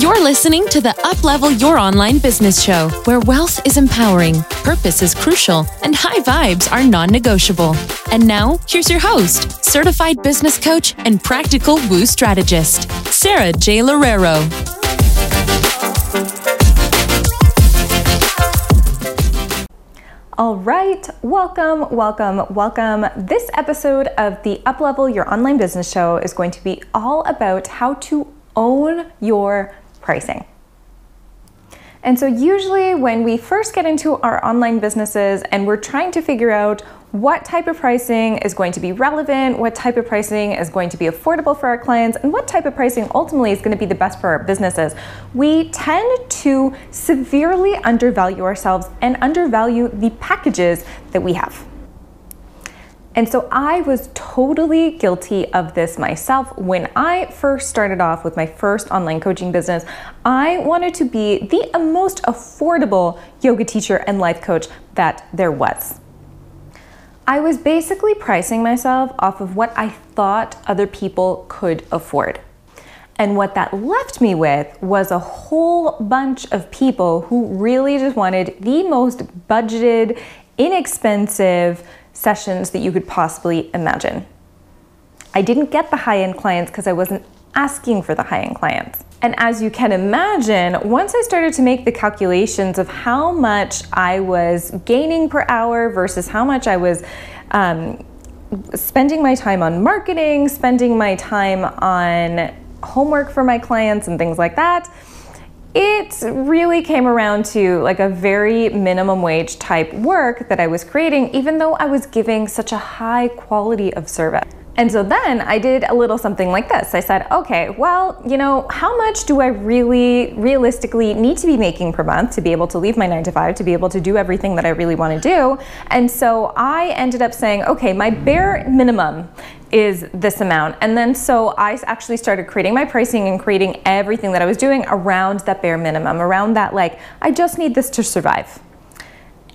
You're listening to the Uplevel Your Online Business Show, where wealth is empowering, purpose is crucial, and high vibes are non negotiable. And now, here's your host, certified business coach and practical woo strategist, Sarah J. Loureiro. All right, welcome, welcome, welcome. This episode of the Uplevel Your Online Business Show is going to be all about how to own your pricing. And so, usually, when we first get into our online businesses and we're trying to figure out what type of pricing is going to be relevant, what type of pricing is going to be affordable for our clients, and what type of pricing ultimately is going to be the best for our businesses, we tend to severely undervalue ourselves and undervalue the packages that we have. And so I was totally guilty of this myself. When I first started off with my first online coaching business, I wanted to be the most affordable yoga teacher and life coach that there was. I was basically pricing myself off of what I thought other people could afford. And what that left me with was a whole bunch of people who really just wanted the most budgeted, inexpensive, sessions that you could possibly imagine. I didn't get the high end clients because I wasn't asking for the high end clients. And as you can imagine, once I started to make the calculations of how much I was gaining per hour versus how much I was um, spending my time on marketing, spending my time on homework for my clients, and things like that, it really came around to like a very minimum wage type work that I was creating, even though I was giving such a high quality of service. And so then I did a little something like this. I said, okay, well, you know, how much do I really realistically need to be making per month to be able to leave my nine to five, to be able to do everything that I really want to do? And so I ended up saying, okay, my bare minimum is this amount. And then so I actually started creating my pricing and creating everything that I was doing around that bare minimum, around that, like, I just need this to survive.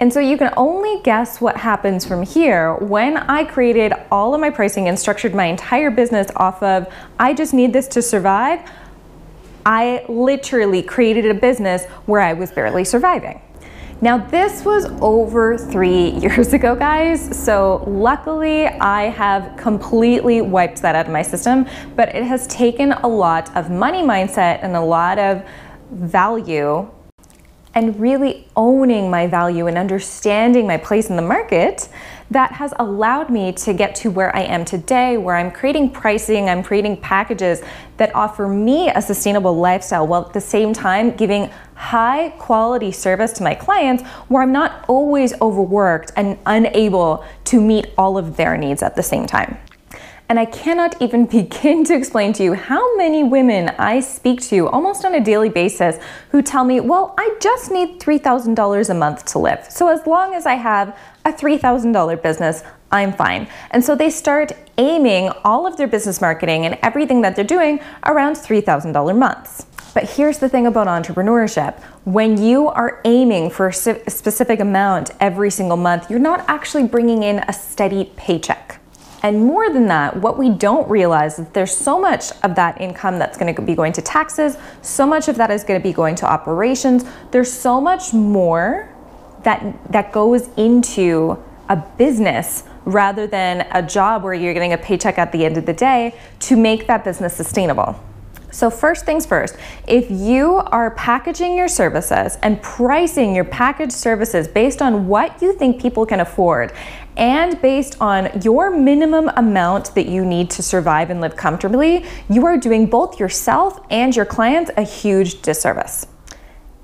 And so you can only guess what happens from here when I created all of my pricing and structured my entire business off of, I just need this to survive. I literally created a business where I was barely surviving. Now, this was over three years ago, guys, so luckily I have completely wiped that out of my system, but it has taken a lot of money mindset and a lot of value and really owning my value and understanding my place in the market that has allowed me to get to where I am today, where I'm creating pricing, I'm creating packages that offer me a sustainable lifestyle while at the same time giving high quality service to my clients where I'm not always overworked and unable to meet all of their needs at the same time. And I cannot even begin to explain to you how many women I speak to almost on a daily basis who tell me, well, I just need $3,000 a month to live. So as long as I have a $3,000 business, I'm fine. And so they start aiming all of their business marketing and everything that they're doing around $3,000 months. But here's the thing about entrepreneurship when you are aiming for a specific amount every single month, you're not actually bringing in a steady paycheck. And more than that, what we don't realize is there's so much of that income that's going to be going to taxes, so much of that is going to be going to operations. There's so much more that that goes into a business rather than a job where you're getting a paycheck at the end of the day to make that business sustainable. So, first things first, if you are packaging your services and pricing your packaged services based on what you think people can afford and based on your minimum amount that you need to survive and live comfortably, you are doing both yourself and your clients a huge disservice.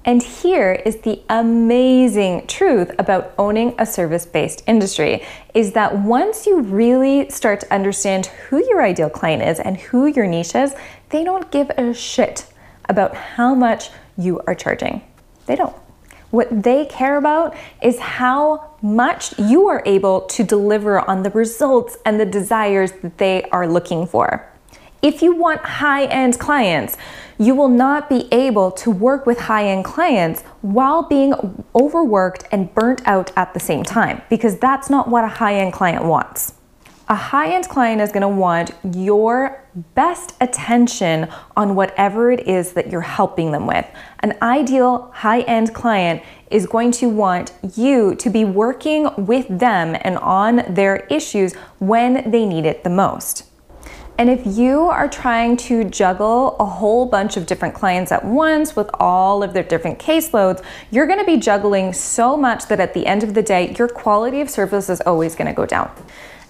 And here is the amazing truth about owning a service-based industry is that once you really start to understand who your ideal client is and who your niche is, they don't give a shit about how much you are charging. They don't. What they care about is how much you are able to deliver on the results and the desires that they are looking for. If you want high end clients, you will not be able to work with high end clients while being overworked and burnt out at the same time because that's not what a high end client wants. A high end client is going to want your best attention on whatever it is that you're helping them with. An ideal high end client is going to want you to be working with them and on their issues when they need it the most. And if you are trying to juggle a whole bunch of different clients at once with all of their different caseloads, you're gonna be juggling so much that at the end of the day, your quality of service is always gonna go down.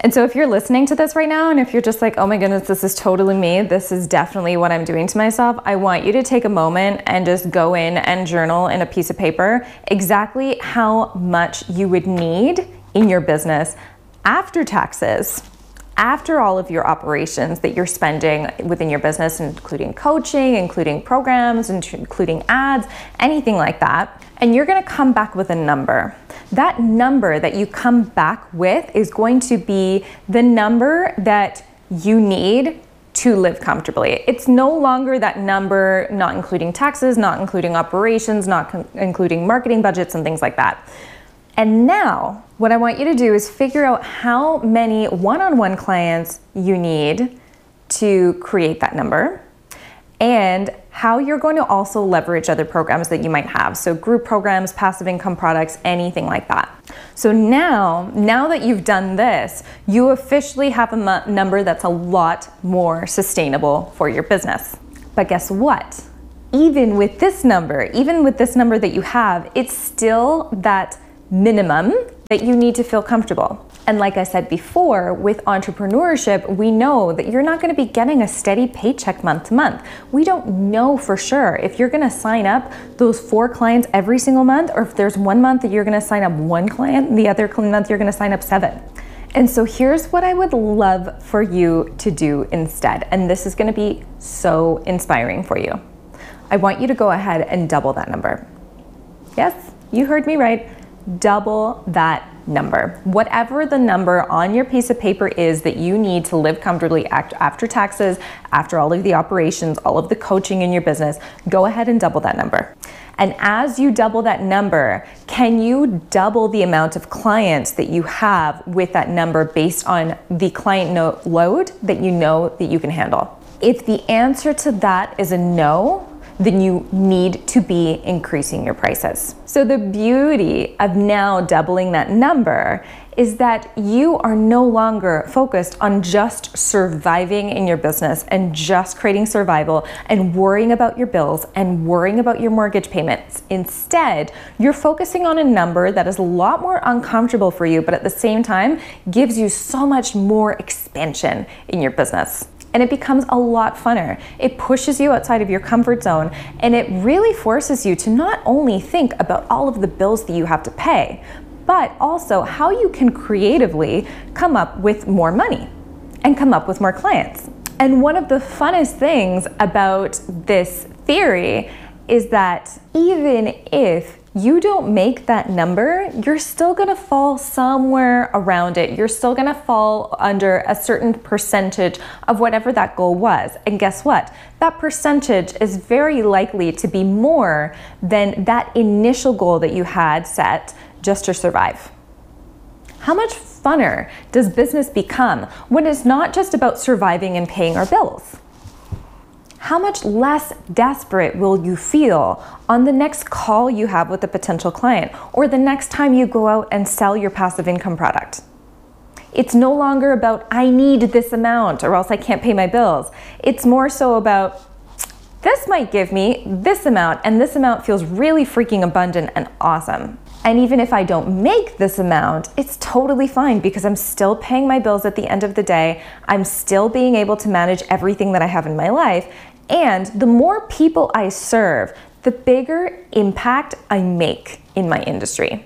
And so if you're listening to this right now and if you're just like, oh my goodness, this is totally me, this is definitely what I'm doing to myself, I want you to take a moment and just go in and journal in a piece of paper exactly how much you would need in your business after taxes after all of your operations that you're spending within your business, including coaching, including programs, including ads, anything like that, and you're gonna come back with a number. That number that you come back with is going to be the number that you need to live comfortably. It's no longer that number, not including taxes, not including operations, not including marketing budgets and things like that. And now, what I want you to do is figure out how many one on one clients you need to create that number and how you're going to also leverage other programs that you might have. So, group programs, passive income products, anything like that. So, now, now that you've done this, you officially have a number that's a lot more sustainable for your business. But guess what? Even with this number, even with this number that you have, it's still that minimum that you need to feel comfortable. And like I said before, with entrepreneurship, we know that you're not going to be getting a steady paycheck month to month. We don't know for sure if you're going to sign up those four clients every single month, or if there's one month that you're going to sign up one client, and the other month you're going to sign up seven. And so here's what I would love for you to do instead. And this is going to be so inspiring for you. I want you to go ahead and double that number. Yes, you heard me right double that number. Whatever the number on your piece of paper is that you need to live comfortably after taxes, after all of the operations, all of the coaching in your business, go ahead and double that number. And as you double that number, can you double the amount of clients that you have with that number based on the client load that you know that you can handle? If the answer to that is a no, then you need to be increasing your prices. So, the beauty of now doubling that number is that you are no longer focused on just surviving in your business and just creating survival and worrying about your bills and worrying about your mortgage payments. Instead, you're focusing on a number that is a lot more uncomfortable for you, but at the same time gives you so much more expansion in your business and it becomes a lot funner. It pushes you outside of your comfort zone and it really forces you to not only think about all of the bills that you have to pay, but also how you can creatively come up with more money and come up with more clients. And one of the funnest things about this theory is that even if you don't make that number, you're still gonna fall somewhere around it. You're still gonna fall under a certain percentage of whatever that goal was. And guess what? That percentage is very likely to be more than that initial goal that you had set just to survive. How much funner does business become when it's not just about surviving and paying our bills? How much less desperate will you feel on the next call you have with a potential client or the next time you go out and sell your passive income product? It's no longer about, I need this amount or else I can't pay my bills. It's more so about, this might give me this amount, and this amount feels really freaking abundant and awesome. And even if I don't make this amount, it's totally fine because I'm still paying my bills at the end of the day. I'm still being able to manage everything that I have in my life. And the more people I serve, the bigger impact I make in my industry.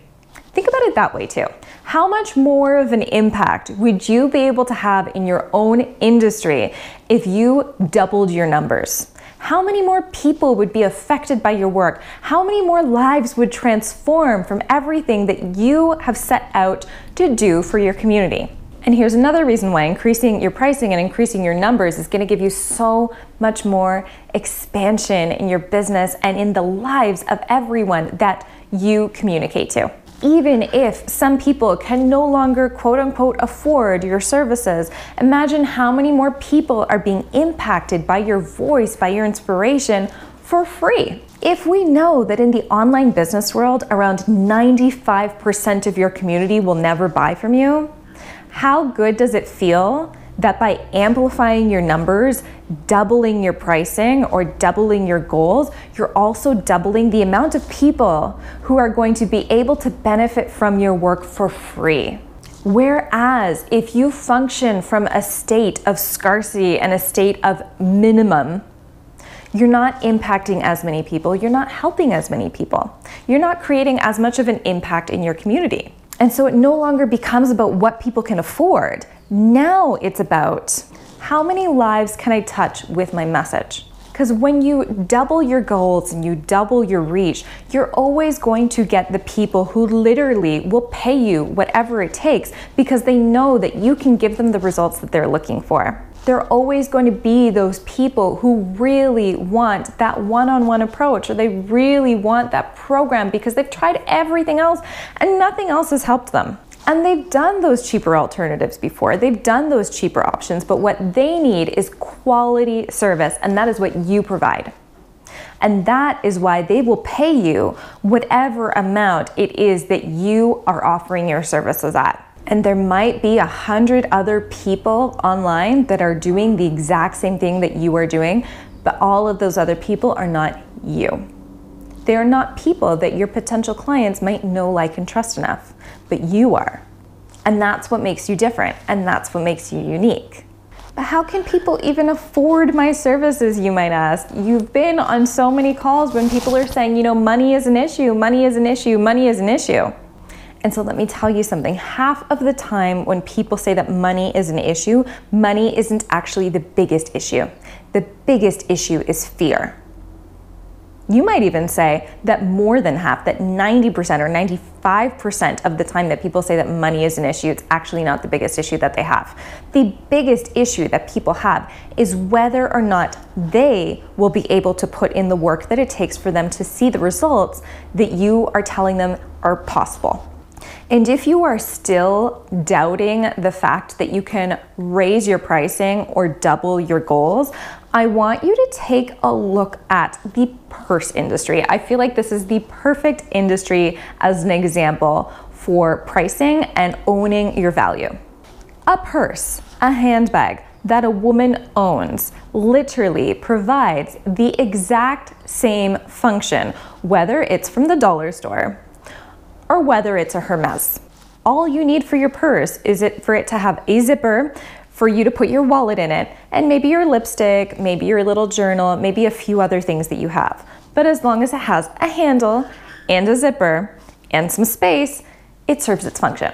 Think about it that way too. How much more of an impact would you be able to have in your own industry if you doubled your numbers? How many more people would be affected by your work? How many more lives would transform from everything that you have set out to do for your community? And here's another reason why increasing your pricing and increasing your numbers is going to give you so much more expansion in your business and in the lives of everyone that you communicate to. even if some people can no longer quote unquote afford your services, imagine how many more people are being impacted by your voice, by your inspiration for free. If we know that in the online business world, around 95% of your community will never buy from you, how good does it feel that by amplifying your numbers, doubling your pricing, or doubling your goals, you're also doubling the amount of people who are going to be able to benefit from your work for free. Whereas if you function from a state of scarcity and a state of minimum, you're not impacting as many people, you're not helping as many people, you're not creating as much of an impact in your community. And so it no longer becomes about what people can afford. Now it's about how many lives can I touch with my message? Because when you double your goals and you double your reach, you're always going to get the people who literally will pay you whatever it takes because they know that you can give them the results that they're looking for there are always going to be those people who really want that one on one approach or they really want that program because they've tried everything else and nothing else has helped them. And they've done those cheaper alternatives before. They've done those cheaper options, but what they need is quality service, and that is what you provide. And that is why they will pay you whatever amount it is that you are offering your services at. And there might be a hundred other people online that are doing the exact same thing that you are doing, but all of those other people are not you. They are not people that your potential clients might know, like, and trust enough, but you are. And that's what makes you different, and that's what makes you unique. But how can people even afford my services, you might ask? You've been on so many calls when people are saying, you know, money is an issue, money is an issue, money is an issue. And so let me tell you something half of the time when people say that money is an issue, money isn't actually the biggest issue. The biggest issue is fear. You might even say that more than half, that 90% or 95% of the time that people say that money is an issue, it's actually not the biggest issue that they have. The biggest issue that people have is whether or not they will be able to put in the work that it takes for them to see the results that you are telling them are possible. And if you are still doubting the fact that you can raise your pricing or double your goals, I want you to take a look at the purse industry. I feel like this is the perfect industry as an example for pricing and owning your value. A purse, a handbag, that a woman owns literally provides the exact same function, whether it's from the dollar store, or whether it's a Hermes. All you need for your purse is it for it to have a zipper for you to put your wallet in it and maybe your lipstick, maybe your little journal, maybe a few other things that you have. But as long as it has a handle and a zipper and some space, it serves its function,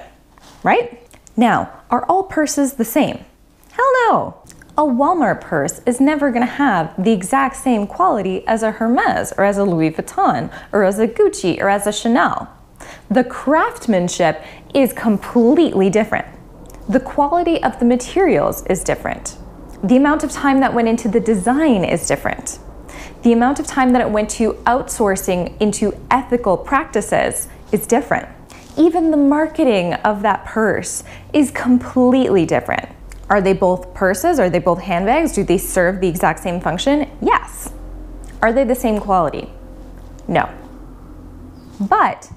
right? Now, are all purses the same? Hell no. A Walmart purse is never going to have the exact same quality as a Hermes or as a Louis Vuitton or as a Gucci or as a Chanel. The craftsmanship is completely different. The quality of the materials is different. The amount of time that went into the design is different. The amount of time that it went to outsourcing into ethical practices is different. Even the marketing of that purse is completely different. Are they both purses? Are they both handbags? Do they serve the exact same function? Yes. Are they the same quality? No. But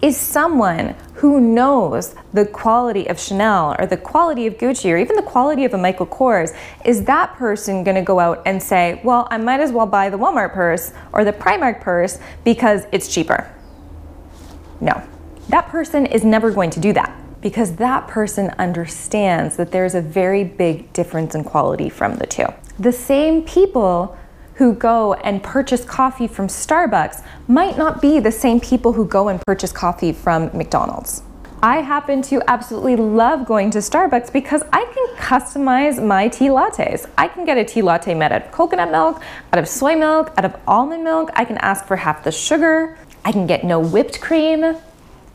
is someone who knows the quality of Chanel or the quality of Gucci or even the quality of a Michael Kors, is that person going to go out and say, well, I might as well buy the Walmart purse or the Primark purse because it's cheaper? No. That person is never going to do that because that person understands that there's a very big difference in quality from the two. The same people who go and purchase coffee from Starbucks might not be the same people who go and purchase coffee from McDonald's. I happen to absolutely love going to Starbucks because I can customize my tea lattes. I can get a tea latte made out of coconut milk, out of soy milk, out of almond milk. I can ask for half the sugar. I can get no whipped cream.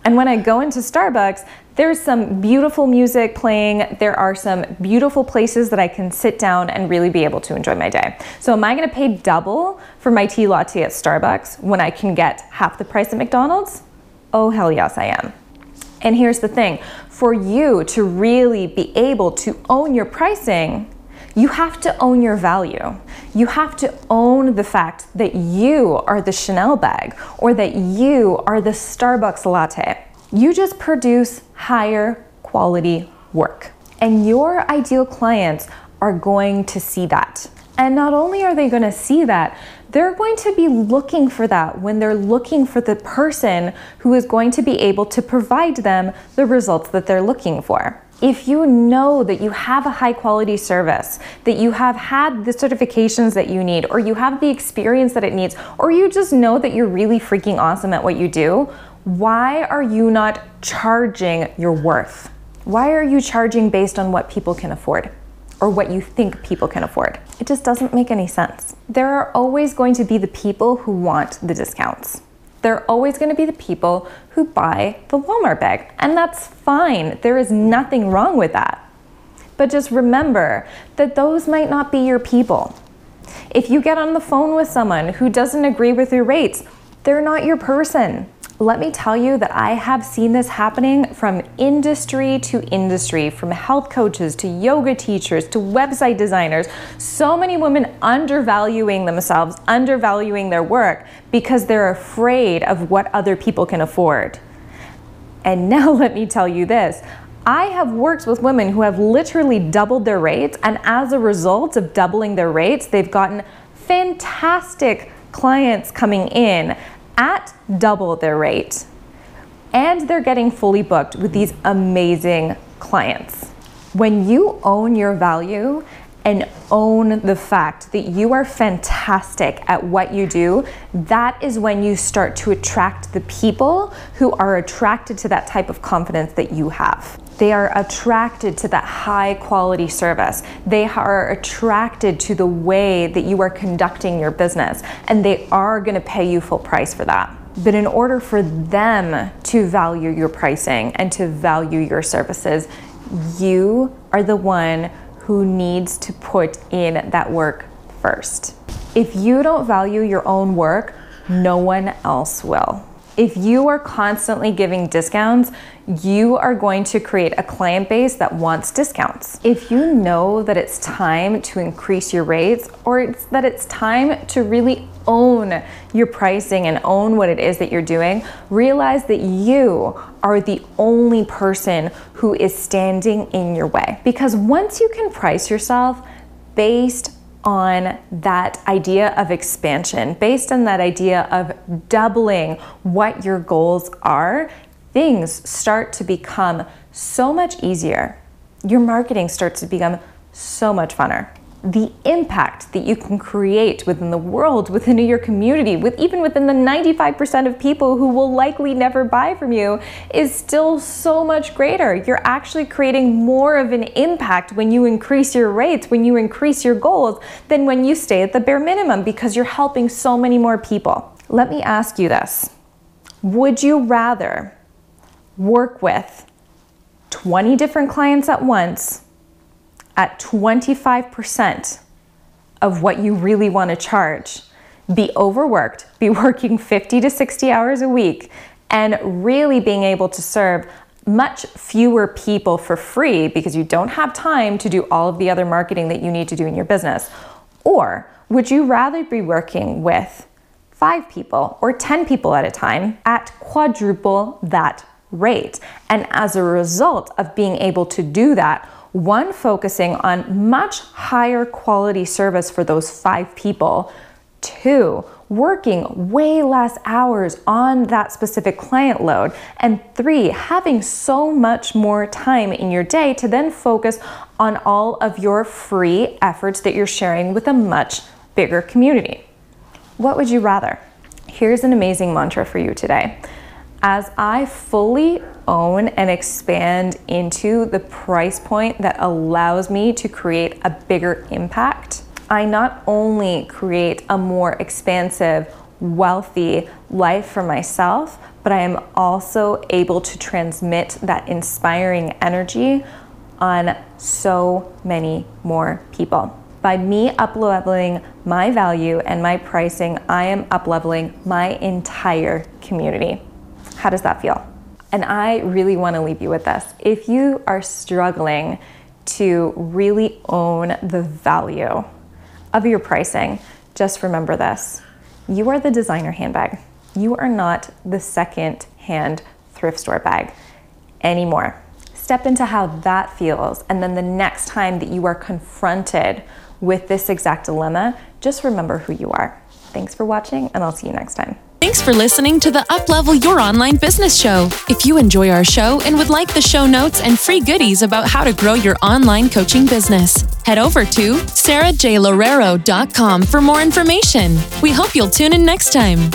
And when I go into Starbucks, there's some beautiful music playing. There are some beautiful places that I can sit down and really be able to enjoy my day. So am I gonna pay double for my tea latte at Starbucks when I can get half the price at McDonald's? Oh, hell yes, I am. And here's the thing for you to really be able to own your pricing, you have to own your value. You have to own the fact that you are the Chanel bag or that you are the Starbucks latte. You just produce higher quality work. And your ideal clients are going to see that. And not only are they going to see that, they're going to be looking for that when they're looking for the person who is going to be able to provide them the results that they're looking for. If you know that you have a high quality service, that you have had the certifications that you need, or you have the experience that it needs, or you just know that you're really freaking awesome at what you do, why are you not charging your worth? Why are you charging based on what people can afford? or what you think people can afford. It just doesn't make any sense. There are always going to be the people who want the discounts. There are always going to be the people who buy the Walmart bag, and that's fine. There is nothing wrong with that. But just remember that those might not be your people. If you get on the phone with someone who doesn't agree with your rates, they're not your person let me tell you that I have seen this happening from industry to industry, from health coaches to yoga teachers to website designers. So many women undervaluing themselves, undervaluing their work because they're afraid of what other people can afford. And now let me tell you this. I have worked with women who have literally doubled their rates, and as a result of doubling their rates, they've gotten fantastic clients coming in at double their rate. And they're getting fully booked with these amazing clients. When you own your value and own the fact that you are fantastic at what you do, that is when you start to attract the people who are attracted to that type of confidence that you have. They are attracted to that high quality service. They are attracted to the way that you are conducting your business, and they are going to pay you full price for that. But in order for them to value your pricing and to value your services, you are the one who needs to put in that work first. If you don't value your own work, no one else will. If you are constantly giving discounts, you are going to create a client base that wants discounts. If you know that it's time to increase your rates or it's that it's time to really own your pricing and own what it is that you're doing, realize that you are the only person who is standing in your way. Because once you can price yourself based on that idea of expansion, based on that idea of doubling what your goals are, things start to become so much easier. Your marketing starts to become so much funner the impact that you can create within the world, within your community, with even within the 95% of people who will likely never buy from you is still so much greater. You're actually creating more of an impact when you increase your rates, when you increase your goals, than when you stay at the bare minimum because you're helping so many more people. Let me ask you this. Would you rather work with 20 different clients at once at 25% of what you really want to charge, be overworked, be working 50 to 60 hours a week, and really being able to serve much fewer people for free because you don't have time to do all of the other marketing that you need to do in your business? Or would you rather be working with five people or 10 people at a time at quadruple that rate? And as a result of being able to do that, one, focusing on much higher quality service for those five people. Two, working way less hours on that specific client load. And three, having so much more time in your day to then focus on all of your free efforts that you're sharing with a much bigger community. What would you rather? Here's an amazing mantra for you today. As I fully own and expand into the price point that allows me to create a bigger impact, I not only create a more expansive, wealthy life for myself, but I am also able to transmit that inspiring energy on so many more people. By me upleveling my value and my pricing, I am upleveling my entire community. How does that feel? And I really want to leave you with this. If you are struggling to really own the value of your pricing, just remember this you are the designer handbag. You are not the second hand thrift store bag anymore. Step into how that feels, and then the next time that you are confronted with this exact dilemma, just remember who you are. Thanks for watching, and I'll see you next time. Thanks for listening to the Uplevel Your Online Business Show. If you enjoy our show and would like the show notes and free goodies about how to grow your online coaching business, head over to sarahjloureiro.com for more information. We hope you'll tune in next time.